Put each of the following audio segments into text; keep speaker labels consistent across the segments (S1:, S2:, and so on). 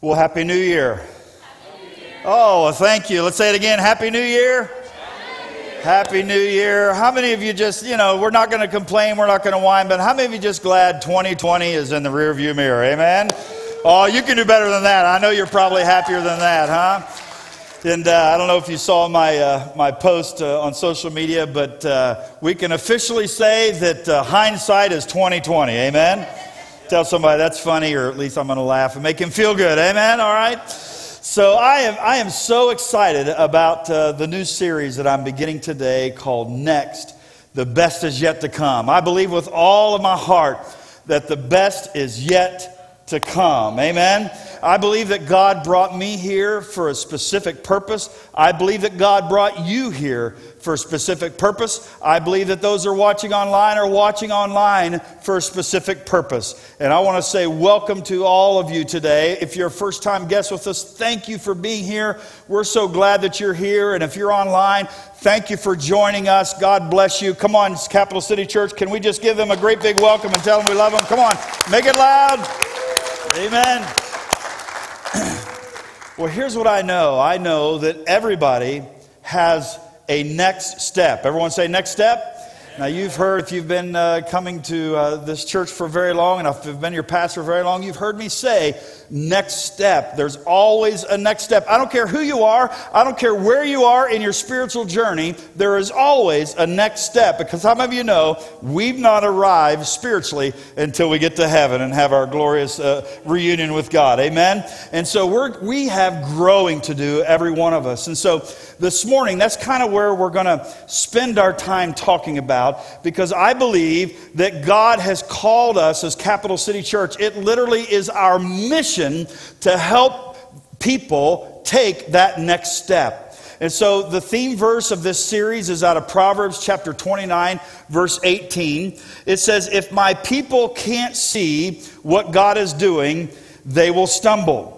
S1: Well, Happy New Year. Oh, well, thank you. Let's say it again. Happy New Year. Happy New Year. How many of you just, you know, we're not going to complain, we're not going to whine, but how many of you just glad 2020 is in the rearview mirror? Amen? Oh, you can do better than that. I know you're probably happier than that, huh? And uh, I don't know if you saw my, uh, my post uh, on social media, but uh, we can officially say that uh, hindsight is 2020. Amen? Tell somebody that's funny, or at least I'm going to laugh and make him feel good. Amen? All right? So I am, I am so excited about uh, the new series that I'm beginning today called Next The Best Is Yet to Come. I believe with all of my heart that the best is yet to come. Amen? I believe that God brought me here for a specific purpose. I believe that God brought you here for a specific purpose. I believe that those are watching online are watching online for a specific purpose. And I want to say welcome to all of you today. If you're a first time guest with us, thank you for being here. We're so glad that you're here. And if you're online, thank you for joining us. God bless you. Come on, Capital City Church. Can we just give them a great big welcome and tell them we love them? Come on, make it loud. Amen. Well, here's what I know I know that everybody has a next step. Everyone say next step? Now, you've heard, if you've been uh, coming to uh, this church for very long, and if you've been your pastor for very long, you've heard me say, next step. There's always a next step. I don't care who you are, I don't care where you are in your spiritual journey, there is always a next step. Because some of you know, we've not arrived spiritually until we get to heaven and have our glorious uh, reunion with God. Amen? And so we're, we have growing to do, every one of us. And so this morning, that's kind of where we're going to spend our time talking about because I believe that God has called us as Capital City Church. It literally is our mission to help people take that next step. And so the theme verse of this series is out of Proverbs chapter 29, verse 18. It says, If my people can't see what God is doing, they will stumble.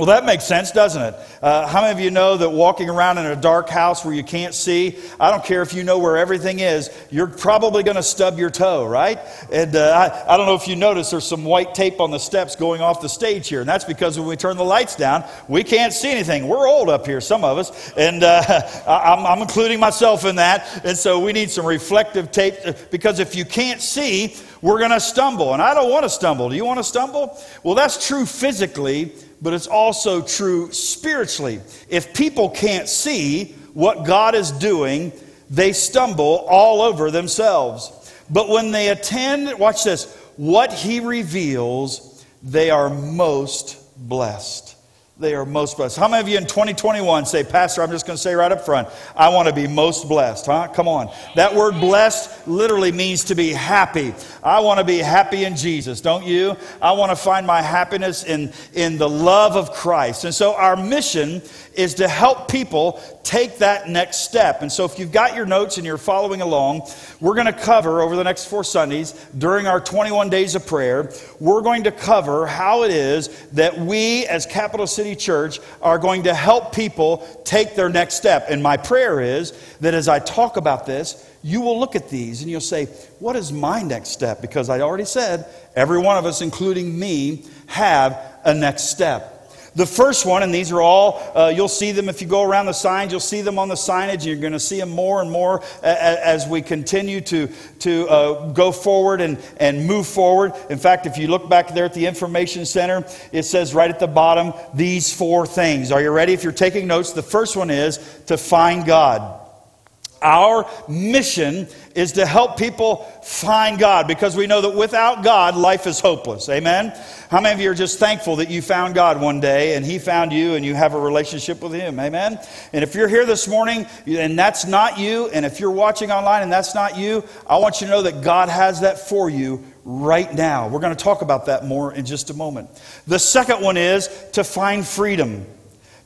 S1: Well, that makes sense, doesn't it? Uh, how many of you know that walking around in a dark house where you can't see, I don't care if you know where everything is, you're probably going to stub your toe, right? And uh, I, I don't know if you notice there's some white tape on the steps going off the stage here, and that's because when we turn the lights down, we can't see anything. We're old up here, some of us, and uh, I'm, I'm including myself in that. And so we need some reflective tape because if you can't see, we're going to stumble. And I don't want to stumble. Do you want to stumble? Well, that's true physically but it's also true spiritually. If people can't see what God is doing, they stumble all over themselves. But when they attend, watch this, what He reveals, they are most blessed they are most blessed. How many of you in 2021 say, Pastor, I'm just going to say right up front, I want to be most blessed, huh? Come on. That word blessed literally means to be happy. I want to be happy in Jesus, don't you? I want to find my happiness in, in the love of Christ. And so our mission is to help people take that next step. And so, if you've got your notes and you're following along, we're going to cover over the next four Sundays during our 21 days of prayer, we're going to cover how it is that we as Capital City Church are going to help people take their next step. And my prayer is that as I talk about this, you will look at these and you'll say, What is my next step? Because I already said, every one of us, including me, have a next step. The first one, and these are all, uh, you'll see them if you go around the signs, you'll see them on the signage, and you're going to see them more and more as we continue to, to uh, go forward and, and move forward. In fact, if you look back there at the information center, it says right at the bottom, these four things. Are you ready? If you're taking notes, the first one is to find God. Our mission is to help people find God because we know that without God, life is hopeless. Amen? How many of you are just thankful that you found God one day and He found you and you have a relationship with Him? Amen? And if you're here this morning and that's not you, and if you're watching online and that's not you, I want you to know that God has that for you right now. We're going to talk about that more in just a moment. The second one is to find freedom.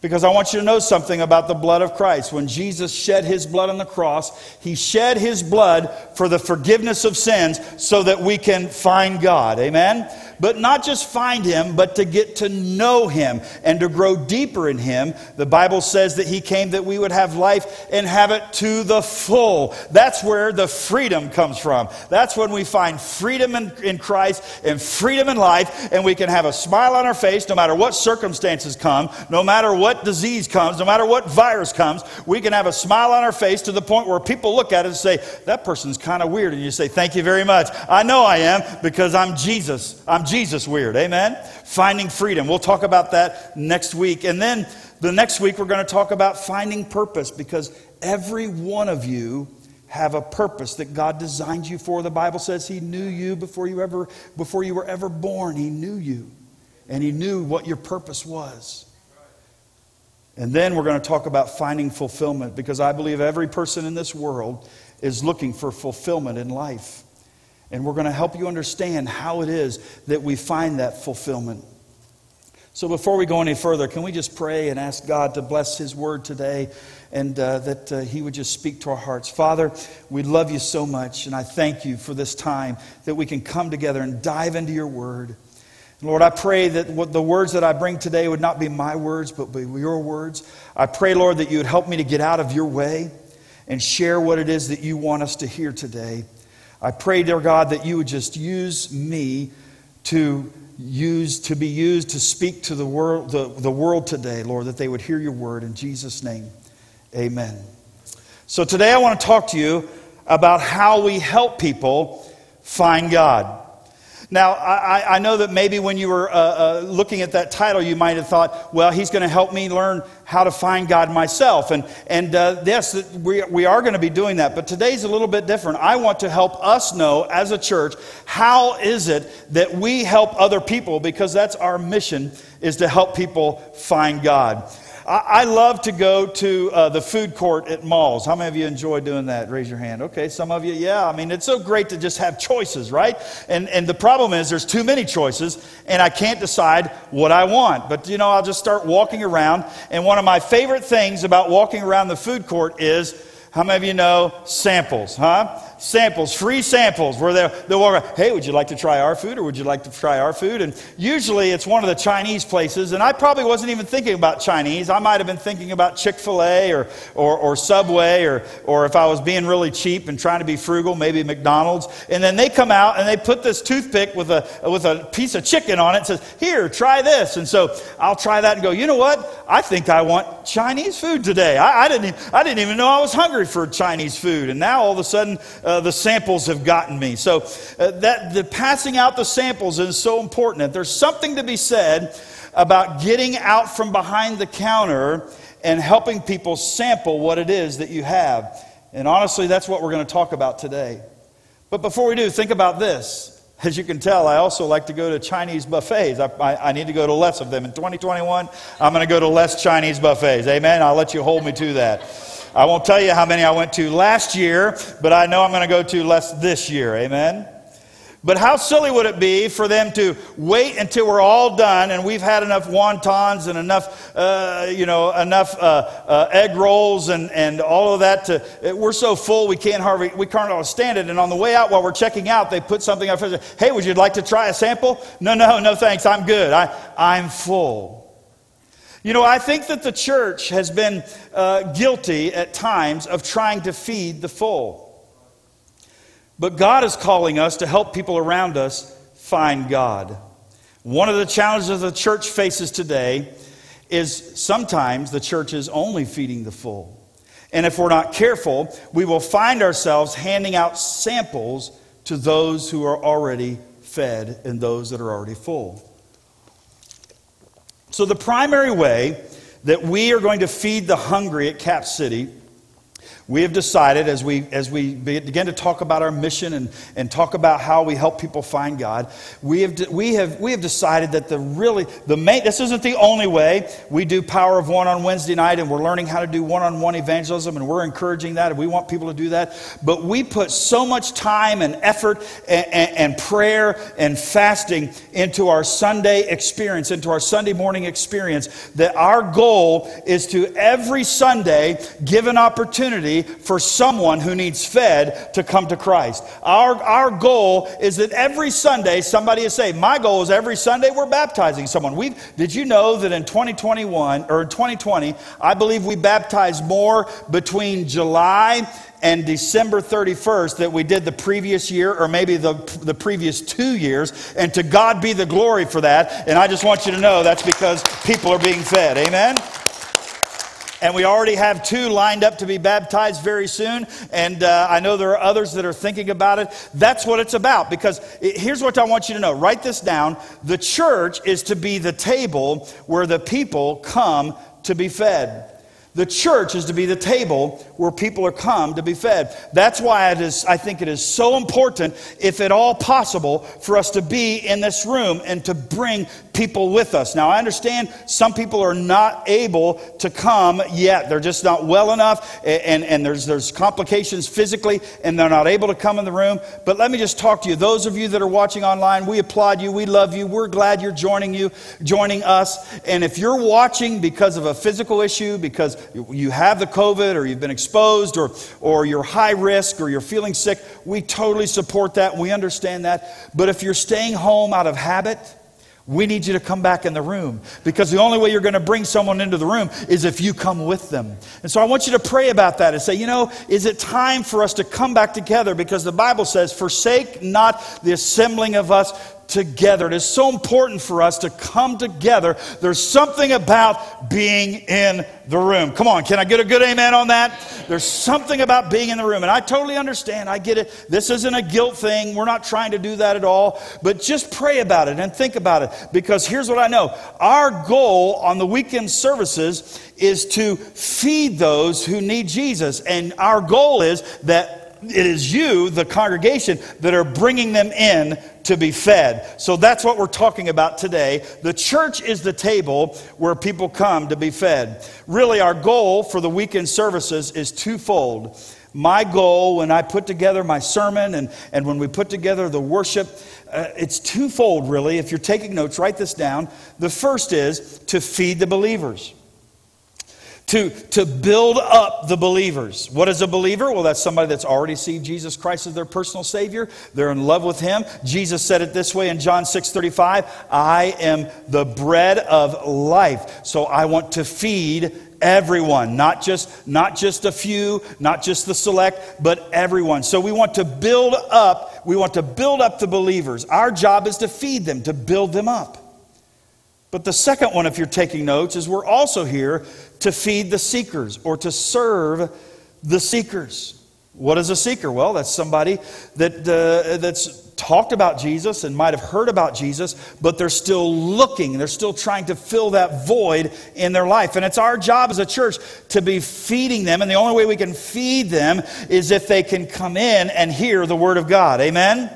S1: Because I want you to know something about the blood of Christ. When Jesus shed his blood on the cross, he shed his blood for the forgiveness of sins so that we can find God. Amen? But not just find him, but to get to know him and to grow deeper in him. The Bible says that he came that we would have life and have it to the full. That's where the freedom comes from. That's when we find freedom in, in Christ and freedom in life, and we can have a smile on our face no matter what circumstances come, no matter what disease comes, no matter what virus comes. We can have a smile on our face to the point where people look at it and say, That person's kind of weird. And you say, Thank you very much. I know I am because I'm Jesus. I'm Jesus weird. Amen? Finding freedom. We'll talk about that next week. And then the next week, we're going to talk about finding purpose because every one of you have a purpose that God designed you for. The Bible says He knew you before you ever before you were ever born. He knew you, and He knew what your purpose was. And then we're going to talk about finding fulfillment because I believe every person in this world is looking for fulfillment in life. And we're going to help you understand how it is that we find that fulfillment. So before we go any further, can we just pray and ask God to bless His word today and uh, that uh, He would just speak to our hearts? Father, we love you so much, and I thank you for this time that we can come together and dive into your word. Lord, I pray that what the words that I bring today would not be my words, but be your words. I pray, Lord, that you would help me to get out of your way and share what it is that you want us to hear today. I pray, dear God, that you would just use me to use to be used to speak to the world, the, the world today, Lord, that they would hear your word in Jesus' name. Amen. So today I want to talk to you about how we help people find God. Now, I, I, know that maybe when you were uh, uh, looking at that title, you might have thought, well, he's going to help me learn how to find God myself. And, and uh, yes, we, we are going to be doing that. But today's a little bit different. I want to help us know as a church how is it that we help other people because that's our mission is to help people find God. I, love to go to uh, the food court at malls. How many of you enjoy doing that? Raise your hand. Okay, some of you, yeah. I mean, it's so great to just have choices, right? And, and the problem is there's too many choices, and I can't decide what I want. But, you know, I'll just start walking around. And one of my favorite things about walking around the food court is how many of you know samples, huh? Samples, free samples, where they'll, they'll walk around, hey, would you like to try our food or would you like to try our food? And usually it's one of the Chinese places, and I probably wasn't even thinking about Chinese. I might have been thinking about Chick fil A or, or, or Subway, or, or if I was being really cheap and trying to be frugal, maybe McDonald's. And then they come out and they put this toothpick with a, with a piece of chicken on it and says, here, try this. And so I'll try that and go, you know what? I think I want Chinese food today. I, I didn't, I didn't even know I was hungry for Chinese food. And now all of a sudden, uh, the samples have gotten me. So uh, that the passing out the samples is so important. There's something to be said about getting out from behind the counter and helping people sample what it is that you have. And honestly, that's what we're going to talk about today. But before we do, think about this. As you can tell, I also like to go to Chinese buffets. I, I, I, need to go to less of them. In 2021, I'm going to go to less Chinese buffets. Amen? I'll let you hold me to that. I won't tell you how many I went to last year, but I know I'm going to go to less this year. Amen? But how silly would it be for them to wait until we're all done and we've had enough wontons and enough, uh, you know, enough uh, uh, egg rolls and, and all of that to, we're so full we can't hardly, we can't stand it. And on the way out while we're checking out, they put something up. Hey, would you like to try a sample? No, no, no, thanks. I'm good. I, I'm full. You know, I think that the church has been uh, guilty at times of trying to feed the full. But God is calling us to help people around us find God. One of the challenges the church faces today is sometimes the church is only feeding the full. And if we're not careful, we will find ourselves handing out samples to those who are already fed and those that are already full. So, the primary way that we are going to feed the hungry at Cap City we have decided as we, as we begin to talk about our mission and, and talk about how we help people find God, we have, we have, we have decided that the really, the main, this isn't the only way. We do Power of One on Wednesday night and we're learning how to do one on one evangelism and we're encouraging that and we want people to do that. But we put so much time and effort and, and, and prayer and fasting into our Sunday experience, into our Sunday morning experience, that our goal is to every Sunday give an opportunity for someone who needs fed to come to Christ. Our, our goal is that every Sunday somebody is saved. My goal is every Sunday we're baptizing someone. we did you know that in 2021 or 2020, I believe we baptized more between July and December 31st that we did the previous year or maybe the, the previous two years. And to God be the glory for that. And I just want you to know that's because people are being fed. Amen? And we already have two lined up to be baptized very soon. And uh, I know there are others that are thinking about it. That's what it's about. Because it, here's what I want you to know write this down. The church is to be the table where the people come to be fed. The church is to be the table where people are come to be fed. That's why it is, I think it is so important, if at all possible, for us to be in this room and to bring people with us. Now, I understand some people are not able to come yet. They're just not well enough, and, and there's, there's complications physically, and they're not able to come in the room. But let me just talk to you. Those of you that are watching online, we applaud you. We love you. We're glad you're joining you, joining us. And if you're watching because of a physical issue, because you have the COVID or you've been exposed or, or you're high risk or you're feeling sick, we totally support that. We understand that. But if you're staying home out of habit, we need you to come back in the room because the only way you're going to bring someone into the room is if you come with them. And so I want you to pray about that and say, you know, is it time for us to come back together? Because the Bible says, forsake not the assembling of us together. It is so important for us to come together. There's something about being in the room. Come on, can I get a good amen on that? There's something about being in the room. And I totally understand. I get it. This isn't a guilt thing. We're not trying to do that at all. But just pray about it and think about it. Because here's what I know our goal on the weekend services is to feed those who need Jesus. And our goal is that it is you, the congregation, that are bringing them in to be fed. So that's what we're talking about today. The church is the table where people come to be fed. Really, our goal for the weekend services is twofold. My goal when I put together my sermon and, and when we put together the worship, uh, it's twofold, really. If you're taking notes, write this down. The first is to feed the believers to, to build up the believers. What is a believer? Well, that's somebody that's already seen Jesus Christ as their personal Savior. They're in love with Him. Jesus said it this way in John 6 35 I am the bread of life. So I want to feed everyone not just not just a few not just the select but everyone so we want to build up we want to build up the believers our job is to feed them to build them up but the second one, if you're taking notes, is we're also here to feed the seekers or to serve the seekers. What is a seeker? Well, that's somebody that, uh, that's talked about Jesus and might have heard about Jesus, but they're still looking. They're still trying to fill that void in their life. And it's our job as a church to be feeding them. And the only way we can feed them is if they can come in and hear the Word of God. Amen?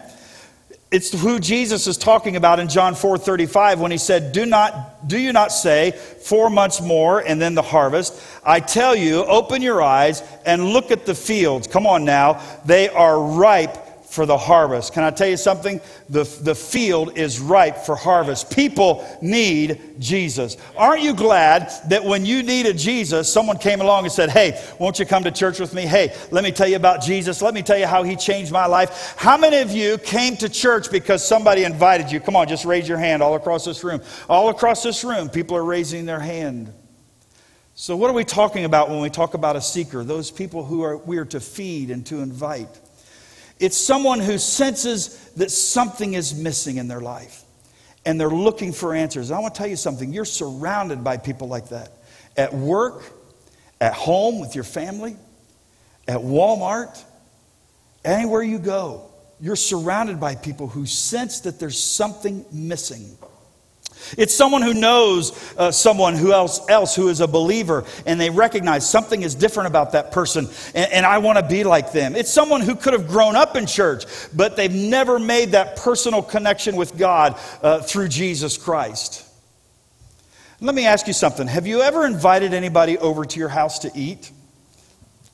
S1: It's who Jesus is talking about in John 4:35 when he said, Do, not, do you not say, four months more and then the harvest? I tell you, open your eyes and look at the fields. Come on now. They are ripe for the harvest. Can I tell you something? The, the field is ripe for harvest. People need Jesus. Aren't you glad that when you needed Jesus, someone came along and said, Hey, won't you come to church with me? Hey, let me tell you about Jesus. Let me tell you how he changed my life. How many of you came to church because somebody invited you? Come on, just raise your hand all across this room. All across this room, people are raising their hand. So, what are we talking about when we talk about a seeker? Those people who are, we are to feed and to invite. It's someone who senses that something is missing in their life and they're looking for answers. I want to tell you something you're surrounded by people like that at work, at home with your family, at Walmart, anywhere you go. You're surrounded by people who sense that there's something missing. It's someone who knows uh, someone who else, else who is a believer and they recognize something is different about that person and, and I want to be like them. It's someone who could have grown up in church, but they've never made that personal connection with God uh, through Jesus Christ. Let me ask you something. Have you ever invited anybody over to your house to eat?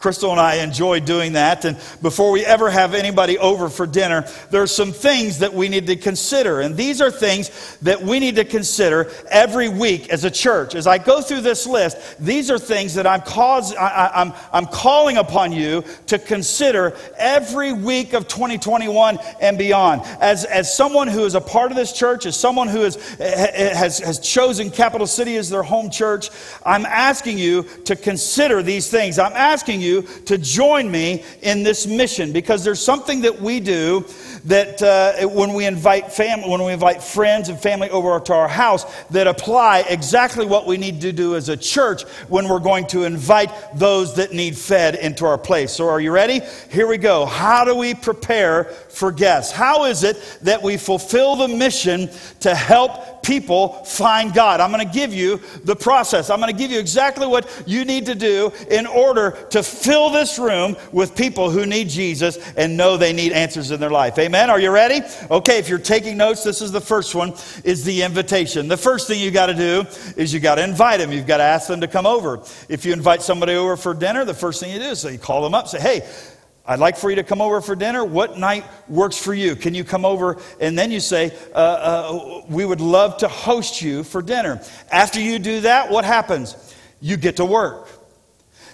S1: Crystal and I enjoy doing that. And before we ever have anybody over for dinner, there are some things that we need to consider. And these are things that we need to consider every week as a church. As I go through this list, these are things that I'm, cause, I, I'm, I'm calling upon you to consider every week of 2021 and beyond. As, as someone who is a part of this church, as someone who is, eh, eh, has, has chosen Capital City as their home church, I'm asking you to consider these things. I'm asking you to join me in this mission because there's something that we do that uh, when we invite family, when we invite friends and family over to our house, that apply exactly what we need to do as a church when we're going to invite those that need fed into our place. So, are you ready? Here we go. How do we prepare for guests? How is it that we fulfill the mission to help people find God. I'm going to give you the process. I'm going to give you exactly what you need to do in order to fill this room with people who need Jesus and know they need answers in their life. Amen. Are you ready? Okay, if you're taking notes, this is the first one is the invitation. The first thing you got to do is you got to invite them. You've got to ask them to come over. If you invite somebody over for dinner, the first thing you do is you call them up, say, "Hey, I'd like for you to come over for dinner. What night works for you? Can you come over? And then you say, uh, uh, We would love to host you for dinner. After you do that, what happens? You get to work.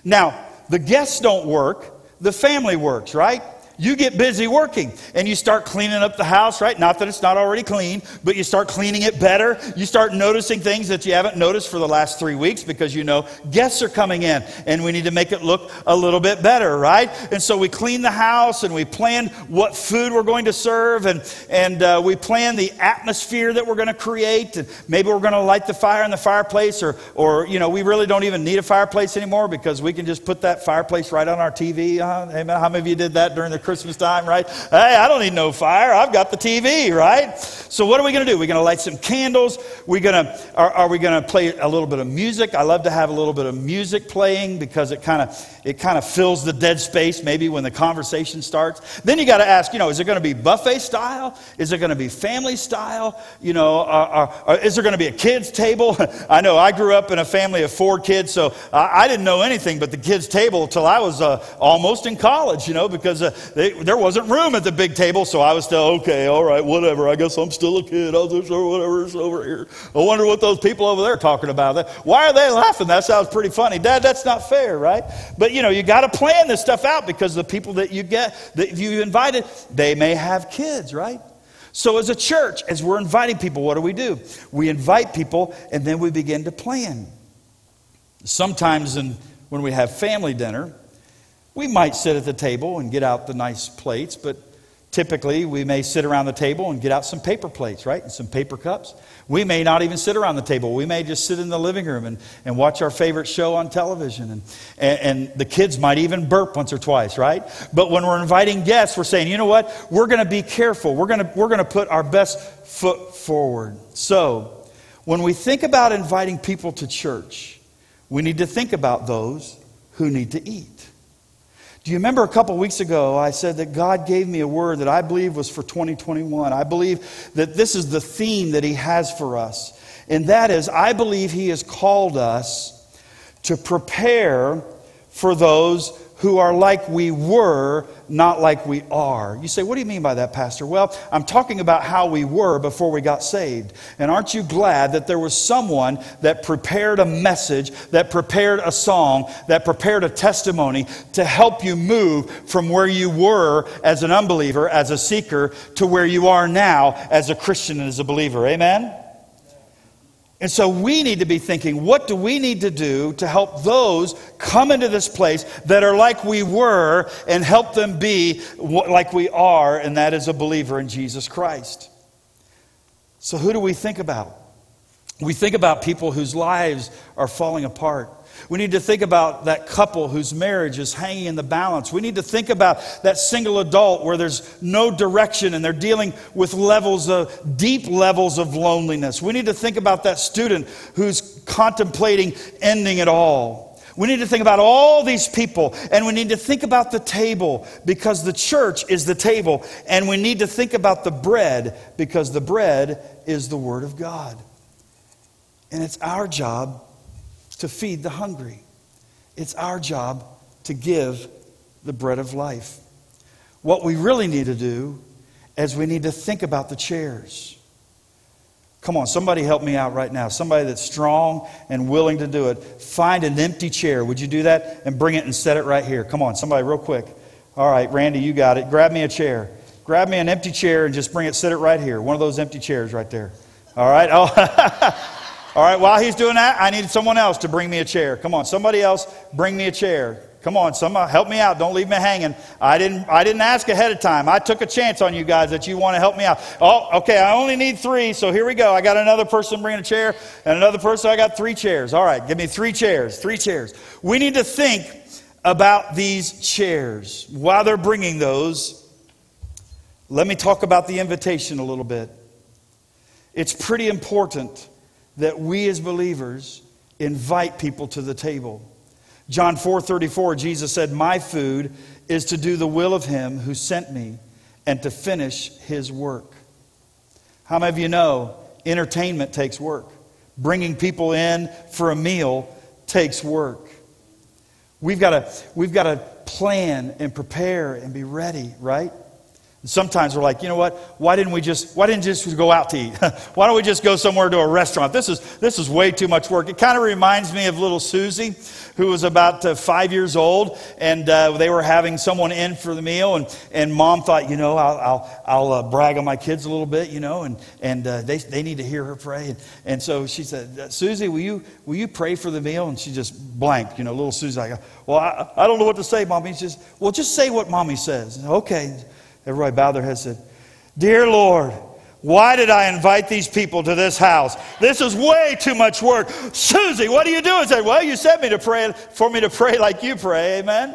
S1: Now, the guests don't work, the family works, right? You get busy working and you start cleaning up the house, right? Not that it's not already clean, but you start cleaning it better. You start noticing things that you haven't noticed for the last three weeks because you know guests are coming in and we need to make it look a little bit better, right? And so we clean the house and we plan what food we're going to serve and, and uh, we plan the atmosphere that we're going to create. And maybe we're going to light the fire in the fireplace or, or, you know, we really don't even need a fireplace anymore because we can just put that fireplace right on our TV. Uh, amen. How many of you did that during the Christmas time, right? Hey, I don't need no fire. I've got the TV, right? So what are we going to do? We're going to light some candles. We're going to, are, are we going to play a little bit of music? I love to have a little bit of music playing because it kind of, it kind of fills the dead space maybe when the conversation starts. Then you got to ask, you know, is it going to be buffet style? Is it going to be family style? You know, uh, uh, is there going to be a kids table? I know I grew up in a family of four kids, so I, I didn't know anything but the kids table until I was uh, almost in college, you know, because uh, they, there wasn't room at the big table, so I was still, okay, all right, whatever. I guess I'm still a kid. I'll just, or whatever's over here. I wonder what those people over there are talking about. Why are they laughing? That sounds pretty funny. Dad, that's not fair, right? But, you know, you got to plan this stuff out because the people that you get, that you invited, they may have kids, right? So, as a church, as we're inviting people, what do we do? We invite people and then we begin to plan. Sometimes, in, when we have family dinner, we might sit at the table and get out the nice plates, but typically we may sit around the table and get out some paper plates, right? And some paper cups. We may not even sit around the table. We may just sit in the living room and, and watch our favorite show on television. And, and, and the kids might even burp once or twice, right? But when we're inviting guests, we're saying, you know what? We're going to be careful. We're going we're going to put our best foot forward. So, when we think about inviting people to church, we need to think about those who need to eat. Do you remember a couple weeks ago I said that God gave me a word that I believe was for 2021? I believe that this is the theme that He has for us. And that is, I believe He has called us to prepare for those who are like we were, not like we are. You say, what do you mean by that, Pastor? Well, I'm talking about how we were before we got saved. And aren't you glad that there was someone that prepared a message, that prepared a song, that prepared a testimony to help you move from where you were as an unbeliever, as a seeker, to where you are now as a Christian and as a believer? Amen? And so we need to be thinking, what do we need to do to help those come into this place that are like we were and help them be like we are, and that is a believer in Jesus Christ? So, who do we think about? We think about people whose lives are falling apart. We need to think about that couple whose marriage is hanging in the balance. We need to think about that single adult where there's no direction and they're dealing with levels of deep levels of loneliness. We need to think about that student who's contemplating ending it all. We need to think about all these people and we need to think about the table because the church is the table and we need to think about the bread because the bread is the Word of God. And it's our job to feed the hungry. It's our job to give the bread of life. What we really need to do is we need to think about the chairs. Come on, somebody help me out right now. Somebody that's strong and willing to do it. Find an empty chair. Would you do that? And bring it and set it right here. Come on, somebody, real quick. All right, Randy, you got it. Grab me a chair. Grab me an empty chair and just bring it, sit it right here. One of those empty chairs right there. All right? Oh. All right, while he's doing that, I need someone else to bring me a chair. Come on, somebody else, bring me a chair. Come on, somebody uh, help me out. Don't leave me hanging. I didn't, I didn't ask ahead of time. I took a chance on you guys that you want to help me out. Oh, okay, I only need three, so here we go. I got another person bringing a chair, and another person, I got three chairs. All right, give me three chairs, three chairs. We need to think about these chairs. While they're bringing those, let me talk about the invitation a little bit. It's pretty important that we as believers invite people to the table. John 4:34 Jesus said, "My food is to do the will of him who sent me and to finish his work." How many of you know entertainment takes work? Bringing people in for a meal takes work. We've got to we've got to plan and prepare and be ready, right? Sometimes we're like, you know what? Why didn't we just why didn't just go out to eat? why don't we just go somewhere to a restaurant? This is this is way too much work. It kind of reminds me of little Susie, who was about uh, five years old, and uh, they were having someone in for the meal, and, and mom thought, you know, I'll I'll, I'll uh, brag on my kids a little bit, you know, and and uh, they they need to hear her pray, and, and so she said, uh, Susie, will you will you pray for the meal? And she just blanked, you know, little Susie. Like, well, I, I don't know what to say, mommy. She says, well, just say what mommy says. Okay. Everybody bowed their heads and said, Dear Lord, why did I invite these people to this house? This is way too much work. Susie, what are you doing? I said, Well, you sent me to pray for me to pray like you pray, amen.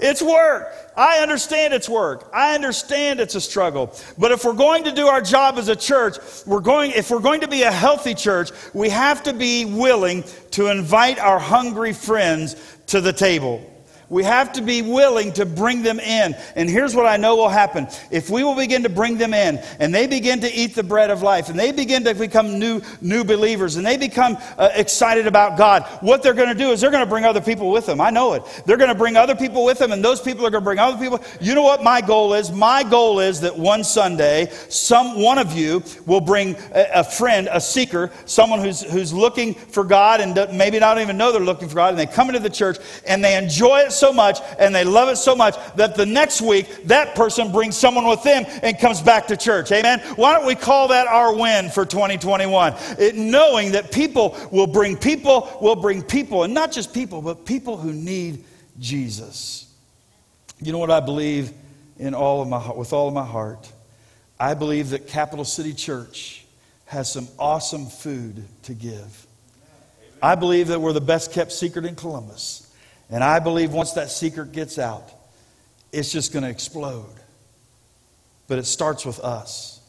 S1: It's work. I understand it's work. I understand it's a struggle. But if we're going to do our job as a church, we're going, if we're going to be a healthy church, we have to be willing to invite our hungry friends to the table. We have to be willing to bring them in. And here's what I know will happen. If we will begin to bring them in and they begin to eat the bread of life and they begin to become new, new believers and they become uh, excited about God, what they're going to do is they're going to bring other people with them. I know it. They're going to bring other people with them and those people are going to bring other people. You know what my goal is? My goal is that one Sunday, some one of you will bring a, a friend, a seeker, someone who's, who's looking for God and maybe not even know they're looking for God and they come into the church and they enjoy it so much and they love it so much that the next week that person brings someone with them and comes back to church. Amen. Why don't we call that our win for 2021? It, knowing that people will bring people, will bring people, and not just people, but people who need Jesus. You know what I believe in all of my with all of my heart? I believe that Capital City Church has some awesome food to give. I believe that we're the best kept secret in Columbus. And I believe once that secret gets out, it's just going to explode. But it starts with us.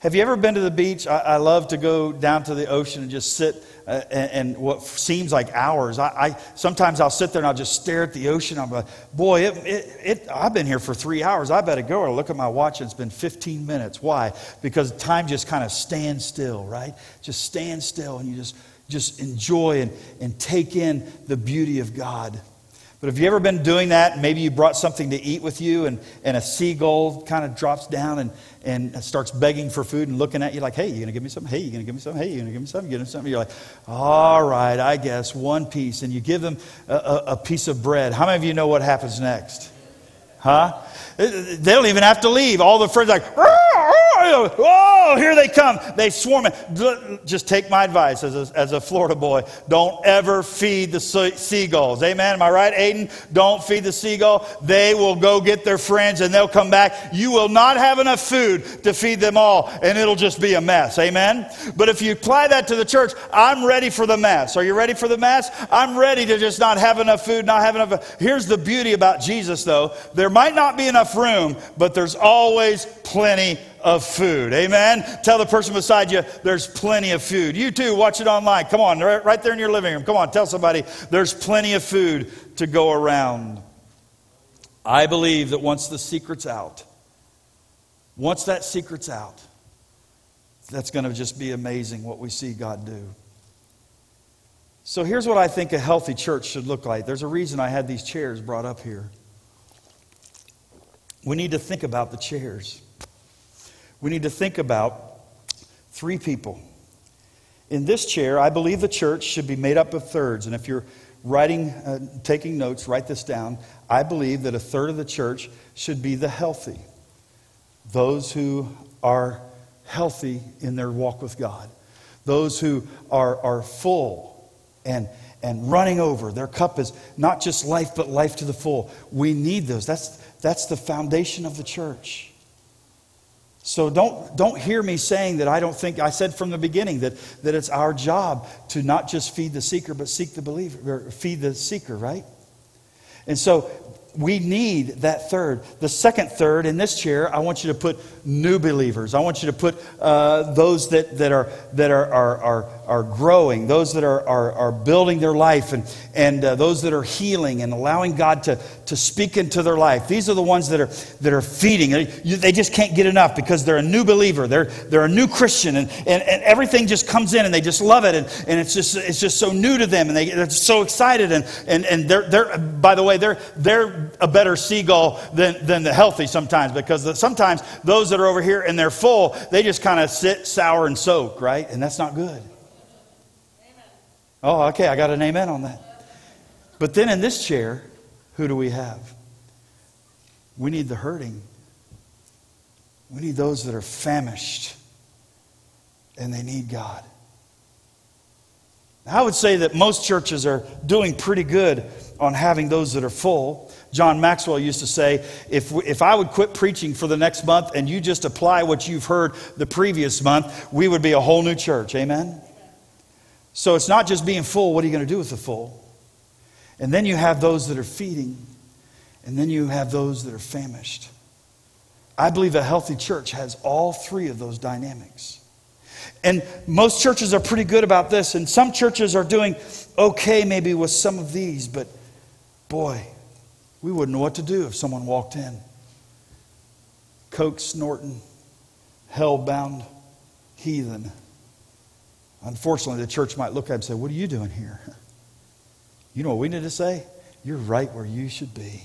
S1: Have you ever been to the beach? I, I love to go down to the ocean and just sit uh, and, and, what seems like hours. I, I, sometimes I'll sit there and I'll just stare at the ocean. I'm like, boy, it, it, it, I've been here for three hours. I better go. I look at my watch and it's been 15 minutes. Why? Because time just kind of stands still, right? Just stand still and you just just enjoy and, and take in the beauty of God. But have you ever been doing that? Maybe you brought something to eat with you, and, and a seagull kind of drops down and, and starts begging for food and looking at you like, hey, you going to give me some? Hey, you going to give me some? Hey, you going to give me some? You give me something? You're like, all right, I guess, one piece. And you give them a, a, a piece of bread. How many of you know what happens next? Huh? They don't even have to leave. All the friends like, oh, here they come. They swarm it. Just take my advice as a, as a Florida boy. Don't ever feed the seagulls. Amen. Am I right, Aiden? Don't feed the seagull. They will go get their friends and they'll come back. You will not have enough food to feed them all, and it'll just be a mess. Amen. But if you apply that to the church, I'm ready for the mess. Are you ready for the mess? I'm ready to just not have enough food, not have enough. Here's the beauty about Jesus, though. There might not be enough room, but there's always plenty of food. Amen. Tell the person beside you there's plenty of food. You too, watch it online. Come on, right there in your living room. Come on, tell somebody there's plenty of food to go around. I believe that once the secret's out, once that secret's out, that's going to just be amazing what we see God do. So here's what I think a healthy church should look like. There's a reason I had these chairs brought up here. We need to think about the chairs. We need to think about three people. In this chair, I believe the church should be made up of thirds. And if you're writing, uh, taking notes, write this down. I believe that a third of the church should be the healthy, those who are healthy in their walk with God, those who are, are full and, and running over. Their cup is not just life, but life to the full. We need those. That's, that's the foundation of the church. So don't, don't hear me saying that I don't think, I said from the beginning that, that it's our job to not just feed the seeker, but seek the believer, or feed the seeker, right? And so we need that third. The second third in this chair, I want you to put new believers. I want you to put uh, those that, that, are, that are, are, are, are growing, those that are, are, are building their life, and, and uh, those that are healing and allowing God to, to speak into their life. These are the ones that are, that are feeding. They just can't get enough because they're a new believer. They're, they're a new Christian, and, and, and everything just comes in and they just love it. And, and it's, just, it's just so new to them, and they, they're so excited. And, and, and they're, they're, by the way, they're, they're a better seagull than, than the healthy sometimes because the, sometimes those that are over here and they're full, they just kind of sit, sour, and soak, right? And that's not good. Oh, okay, I got an amen on that. But then in this chair, who do we have? We need the hurting. We need those that are famished and they need God. I would say that most churches are doing pretty good on having those that are full. John Maxwell used to say, if, if I would quit preaching for the next month and you just apply what you've heard the previous month, we would be a whole new church. Amen? So it's not just being full. What are you going to do with the full? And then you have those that are feeding, and then you have those that are famished. I believe a healthy church has all three of those dynamics. And most churches are pretty good about this, and some churches are doing okay maybe with some of these, but boy, we wouldn't know what to do if someone walked in. Coke snorting, hell bound heathen. Unfortunately, the church might look at him and say, What are you doing here? You know what we need to say? You're right where you should be.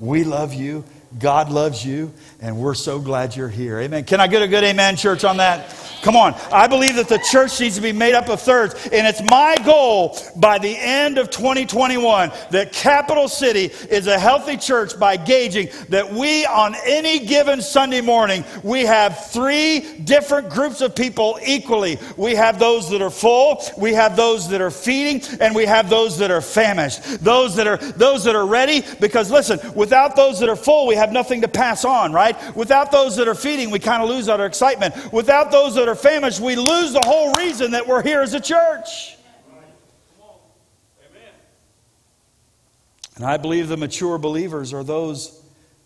S1: We love you. God loves you, and we're so glad you're here. Amen. Can I get a good amen, church, on that? Come on. I believe that the church needs to be made up of thirds, and it's my goal by the end of 2021 that Capital City is a healthy church by gauging that we, on any given Sunday morning, we have three different groups of people equally. We have those that are full, we have those that are feeding, and we have those that are famished. Those that are those that are ready, because listen, without those that are full, we have nothing to pass on, right? Without those that are feeding, we kind of lose our excitement. Without those that are famished, we lose the whole reason that we're here as a church. And I believe the mature believers are those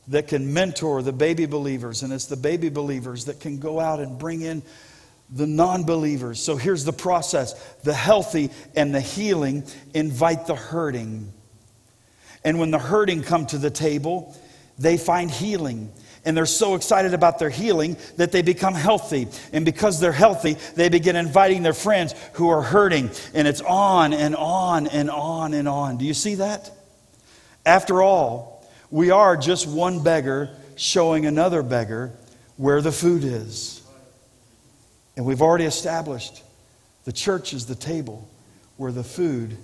S1: that can mentor the baby believers, and it's the baby believers that can go out and bring in the non believers. So here's the process the healthy and the healing invite the hurting. And when the hurting come to the table, they find healing. And they're so excited about their healing that they become healthy. And because they're healthy, they begin inviting their friends who are hurting. And it's on and on and on and on. Do you see that? After all, we are just one beggar showing another beggar where the food is. And we've already established the church is the table where the food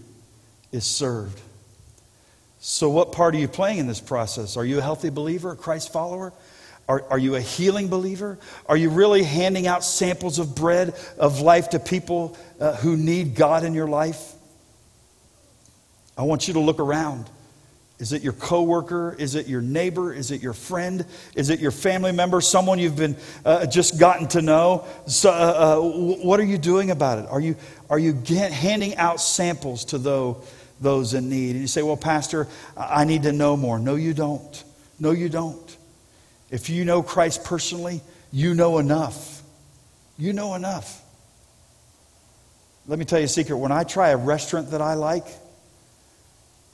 S1: is served. So, what part are you playing in this process? Are you a healthy believer, a Christ follower? Are, are you a healing believer? Are you really handing out samples of bread of life to people uh, who need God in your life? I want you to look around. Is it your coworker? Is it your neighbor? Is it your friend? Is it your family member? Someone you've been uh, just gotten to know? So, uh, uh what are you doing about it? Are you are you handing out samples to those those in need. And you say, Well, Pastor, I need to know more. No, you don't. No, you don't. If you know Christ personally, you know enough. You know enough. Let me tell you a secret. When I try a restaurant that I like,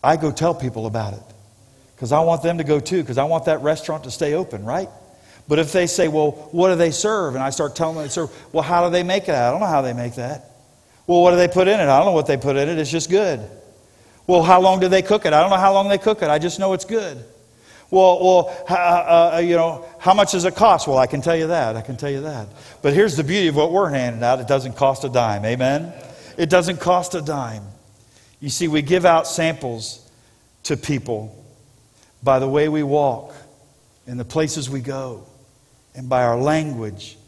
S1: I go tell people about it because I want them to go too, because I want that restaurant to stay open, right? But if they say, Well, what do they serve? And I start telling them, they serve, Well, how do they make it? I don't know how they make that. Well, what do they put in it? I don't know what they put in it. It's just good. Well, how long do they cook it? I don't know how long they cook it. I just know it's good. Well, well uh, uh, you know, how much does it cost? Well, I can tell you that. I can tell you that. But here's the beauty of what we're handing out it doesn't cost a dime. Amen? It doesn't cost a dime. You see, we give out samples to people by the way we walk and the places we go, and by our language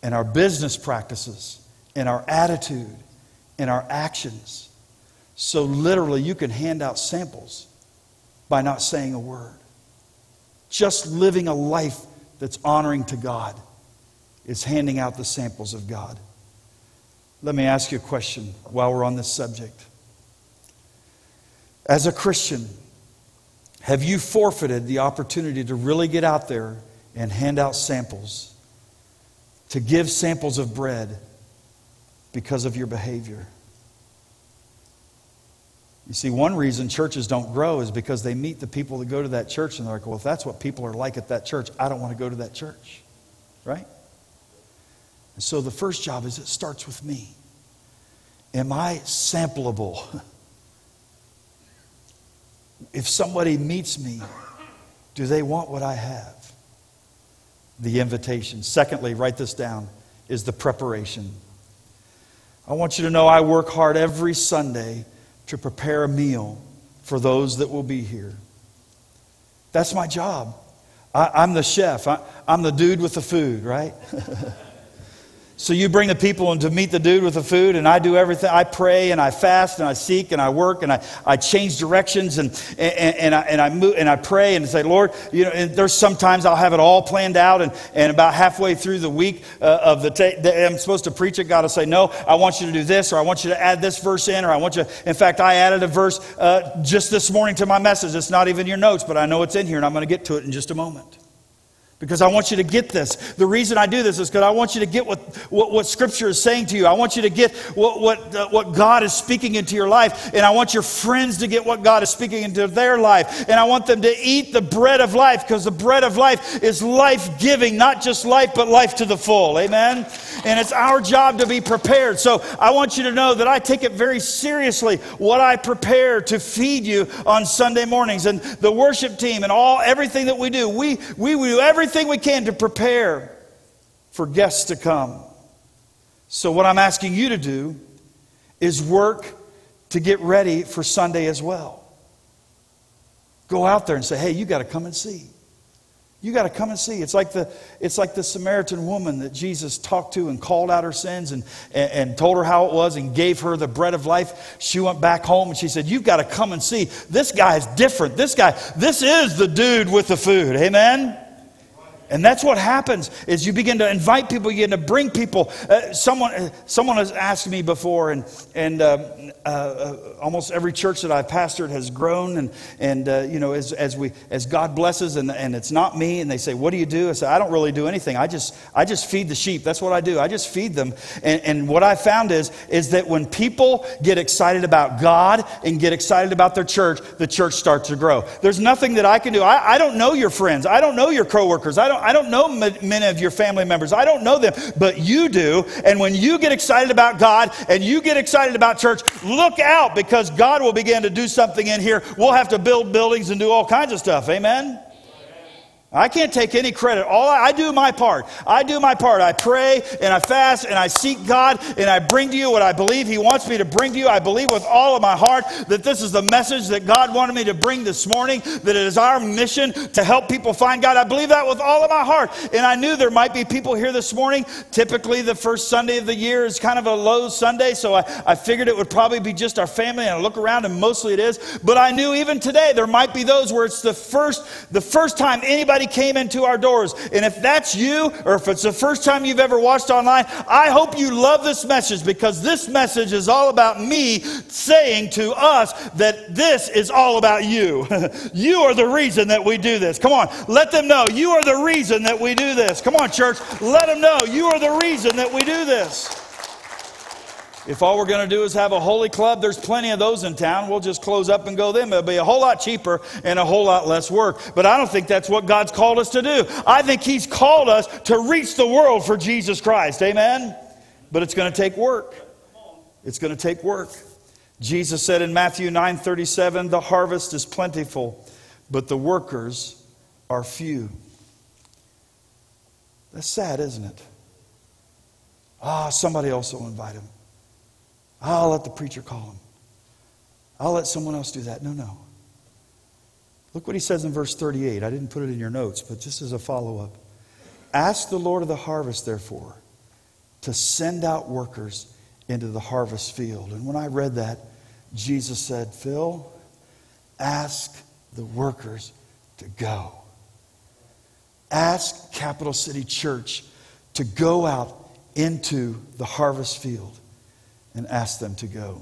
S1: and our business practices and our attitude and our actions. So, literally, you can hand out samples by not saying a word. Just living a life that's honoring to God is handing out the samples of God. Let me ask you a question while we're on this subject. As a Christian, have you forfeited the opportunity to really get out there and hand out samples? To give samples of bread because of your behavior? You see, one reason churches don't grow is because they meet the people that go to that church and they're like, well, if that's what people are like at that church, I don't want to go to that church. Right? And so the first job is it starts with me. Am I sampleable? if somebody meets me, do they want what I have? The invitation. Secondly, write this down, is the preparation. I want you to know I work hard every Sunday to prepare a meal for those that will be here. That's my job. I, am the chef. I, I'm the dude with the food, right? So you bring the people in to meet the dude with the food, and I do everything. I pray and I fast and I seek and I work and I, I change directions and, and, and, I, and, I move, and I pray and say, Lord, you know, and there's sometimes I'll have it all planned out, and, and about halfway through the week uh, of the ta- I'm supposed to preach it, God will say, No, I want you to do this, or I want you to add this verse in, or I want you, in fact, I added a verse uh, just this morning to my message. It's not even your notes, but I know it's in here, and I'm going to get to it in just a moment because I want you to get this. The reason I do this is because I want you to get what, what, what, Scripture is saying to you. I want you to get what, what, uh, what God is speaking into your life. And I want your friends to get what God is speaking into their life. And I want them to eat the bread of life because the bread of life is life giving, not just life, but life to the full. Amen? And it's our job to be prepared. So I want you to know that I take it very seriously what I prepare to feed you on Sunday mornings. And the worship team and all everything that we do, we, we do everything everything we can to prepare for guests to come. So, what I'm asking you to do is work to get ready for Sunday as well. Go out there and say, hey, you got to come and see. You got to come and see. It's like, the, it's like the Samaritan woman that Jesus talked to and called out her sins and, and, and, told her how it was and gave her the bread of life. She went back home and she said, You've got to come and see. This guy is different. This guy, this is the dude with the food. Amen? And that's what happens is you begin to invite people, you begin to bring people. Uh, someone, uh, someone has asked me before, and, and um, uh, uh, almost every church that I've pastored has grown. And, and uh, you know, as, as, we, as God blesses, and, and it's not me, and they say, What do you do? I say, I don't really do anything. I just, I just feed the sheep. That's what I do. I just feed them. And, and what I found is, is that when people get excited about God and get excited about their church, the church starts to grow. There's nothing that I can do. I, I don't know your friends, I don't know your coworkers. I don't don't, I don't know many of your family members. I don't know them, but you do. And when you get excited about God and you get excited about church, look out because God will begin to do something in here. We'll have to build buildings and do all kinds of stuff. Amen? I can't take any credit. All I, I, do my part. I do my part. I pray and I fast and I seek God and I bring to you what I believe He wants me to bring to you. I believe with all of my heart that this is the message that God wanted me to bring this morning, that it is our mission to help people find God. I believe that with all of my heart. And I knew there might be people here this morning. Typically, the first Sunday of the year is kind of a low Sunday, so I, I figured it would probably be just our family. And I look around and mostly it is. But I knew even today there might be those where it's the first, the first time anybody came into our doors. And if that's you, or if it's the first time you've ever watched online, I hope you love this message because this message is all about me saying to us that this is all about you. you are the reason that we do this. Come on, let them know you are the reason that we do this. Come on, church, let them know you are the reason that we do this. If all we're going to do is have a holy club, there's plenty of those in town. We'll just close up and go them. It'll be a whole lot cheaper and a whole lot less work. But I don't think that's what God's called us to do. I think He's called us to reach the world for Jesus Christ. Amen? But it's going to take work. It's going to take work. Jesus said in Matthew 9:37, "The harvest is plentiful, but the workers are few." That's sad, isn't it? Ah, somebody else will invite him. I'll let the preacher call him. I'll let someone else do that. No, no. Look what he says in verse 38. I didn't put it in your notes, but just as a follow up. Ask the Lord of the harvest, therefore, to send out workers into the harvest field. And when I read that, Jesus said, Phil, ask the workers to go. Ask Capital City Church to go out into the harvest field and ask them to go.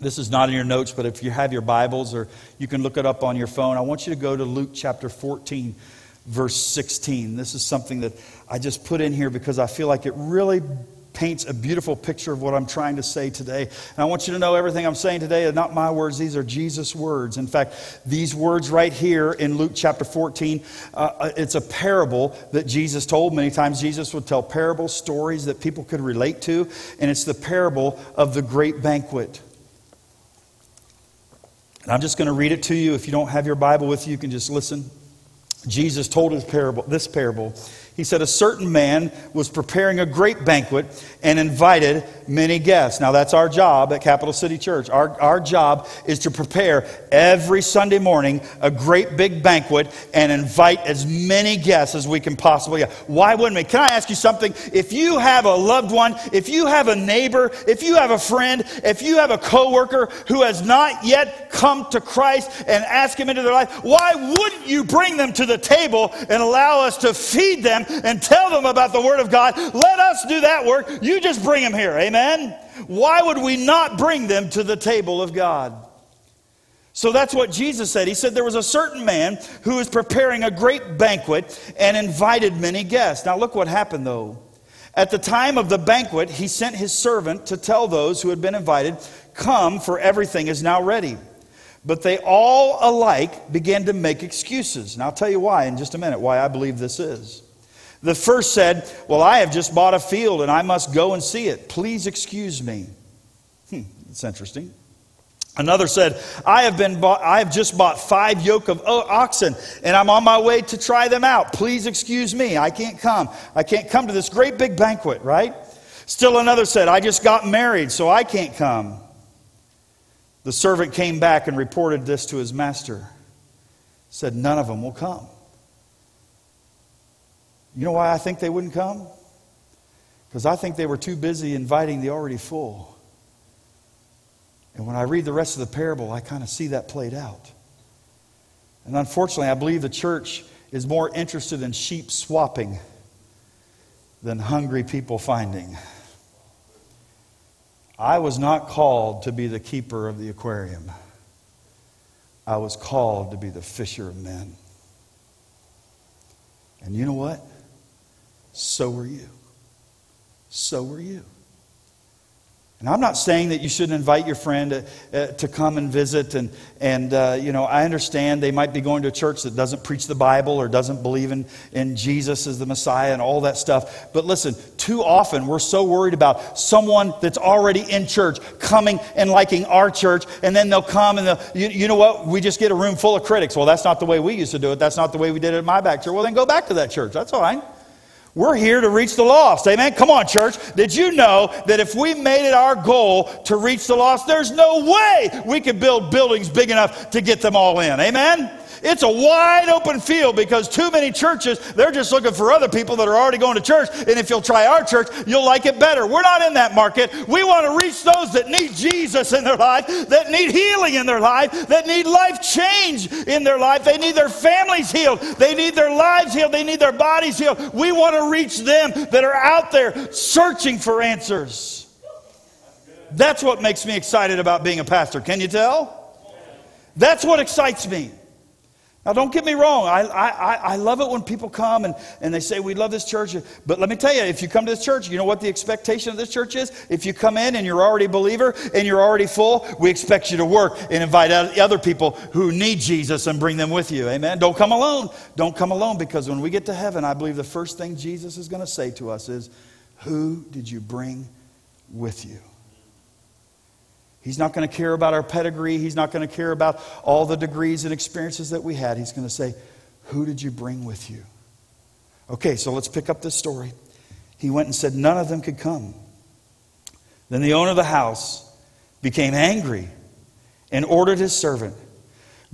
S1: This is not in your notes, but if you have your Bibles or you can look it up on your phone, I want you to go to Luke chapter 14, verse 16. This is something that I just put in here because I feel like it really paints a beautiful picture of what I'm trying to say today. And I want you to know everything I'm saying today are not my words, these are Jesus' words. In fact, these words right here in Luke chapter 14, uh, uh, it's a parable that Jesus told. Many times Jesus would tell parable stories that people could relate to, and it's the parable of the great banquet. And I'm just going to read it to you. If you don't have your Bible with you, you can just listen. Jesus told his parable, this parable he said, A certain man was preparing a great banquet and invited many guests. Now, that's our job at Capital City Church. Our, our job is to prepare every Sunday morning a great big banquet and invite as many guests as we can possibly. Why wouldn't we? Can I ask you something? If you have a loved one, if you have a neighbor, if you have a friend, if you have a coworker who has not yet come to Christ and ask him into their life, why wouldn't you bring them to the table and allow us to feed them and tell them about the Word of God. Let us do that work. You just bring them here. Amen? Why would we not bring them to the table of God? So that's what Jesus said. He said there was a certain man who was preparing a great banquet and invited many guests. Now, look what happened though. At the time of the banquet, he sent his servant to tell those who had been invited, Come, for everything is now ready. But they all alike began to make excuses. And I'll tell you why in just a minute, why I believe this is. The first said, Well, I have just bought a field and I must go and see it. Please excuse me. Hmm, that's interesting. Another said, I have, been bought, I have just bought five yoke of oxen and I'm on my way to try them out. Please excuse me. I can't come. I can't come to this great big banquet, right? Still another said, I just got married, so I can't come. The servant came back and reported this to his master. Said, None of them will come. You know why I think they wouldn't come? Because I think they were too busy inviting the already full. And when I read the rest of the parable, I kind of see that played out. And unfortunately, I believe the church is more interested in sheep swapping than hungry people finding. I was not called to be the keeper of the aquarium. I was called to be the fisher of men. And you know what? So were you. So were you. And I'm not saying that you shouldn't invite your friend to, uh, to come and visit. And, and uh, you know, I understand they might be going to a church that doesn't preach the Bible or doesn't believe in, in Jesus as the Messiah and all that stuff. But listen, too often we're so worried about someone that's already in church coming and liking our church. And then they'll come and you, you know what? We just get a room full of critics. Well, that's not the way we used to do it. That's not the way we did it at my back church. Well, then go back to that church. That's all right. We're here to reach the lost. Amen. Come on, church. Did you know that if we made it our goal to reach the lost, there's no way we could build buildings big enough to get them all in? Amen. It's a wide open field because too many churches, they're just looking for other people that are already going to church. And if you'll try our church, you'll like it better. We're not in that market. We want to reach those that need Jesus in their life, that need healing in their life, that need life change in their life. They need their families healed. They need their lives healed. They need their bodies healed. We want to reach them that are out there searching for answers. That's what makes me excited about being a pastor. Can you tell? That's what excites me. Now, don't get me wrong. I, I, I love it when people come and, and they say, We love this church. But let me tell you, if you come to this church, you know what the expectation of this church is? If you come in and you're already a believer and you're already full, we expect you to work and invite other people who need Jesus and bring them with you. Amen. Don't come alone. Don't come alone because when we get to heaven, I believe the first thing Jesus is going to say to us is, Who did you bring with you? He's not going to care about our pedigree. He's not going to care about all the degrees and experiences that we had. He's going to say, Who did you bring with you? Okay, so let's pick up this story. He went and said, None of them could come. Then the owner of the house became angry and ordered his servant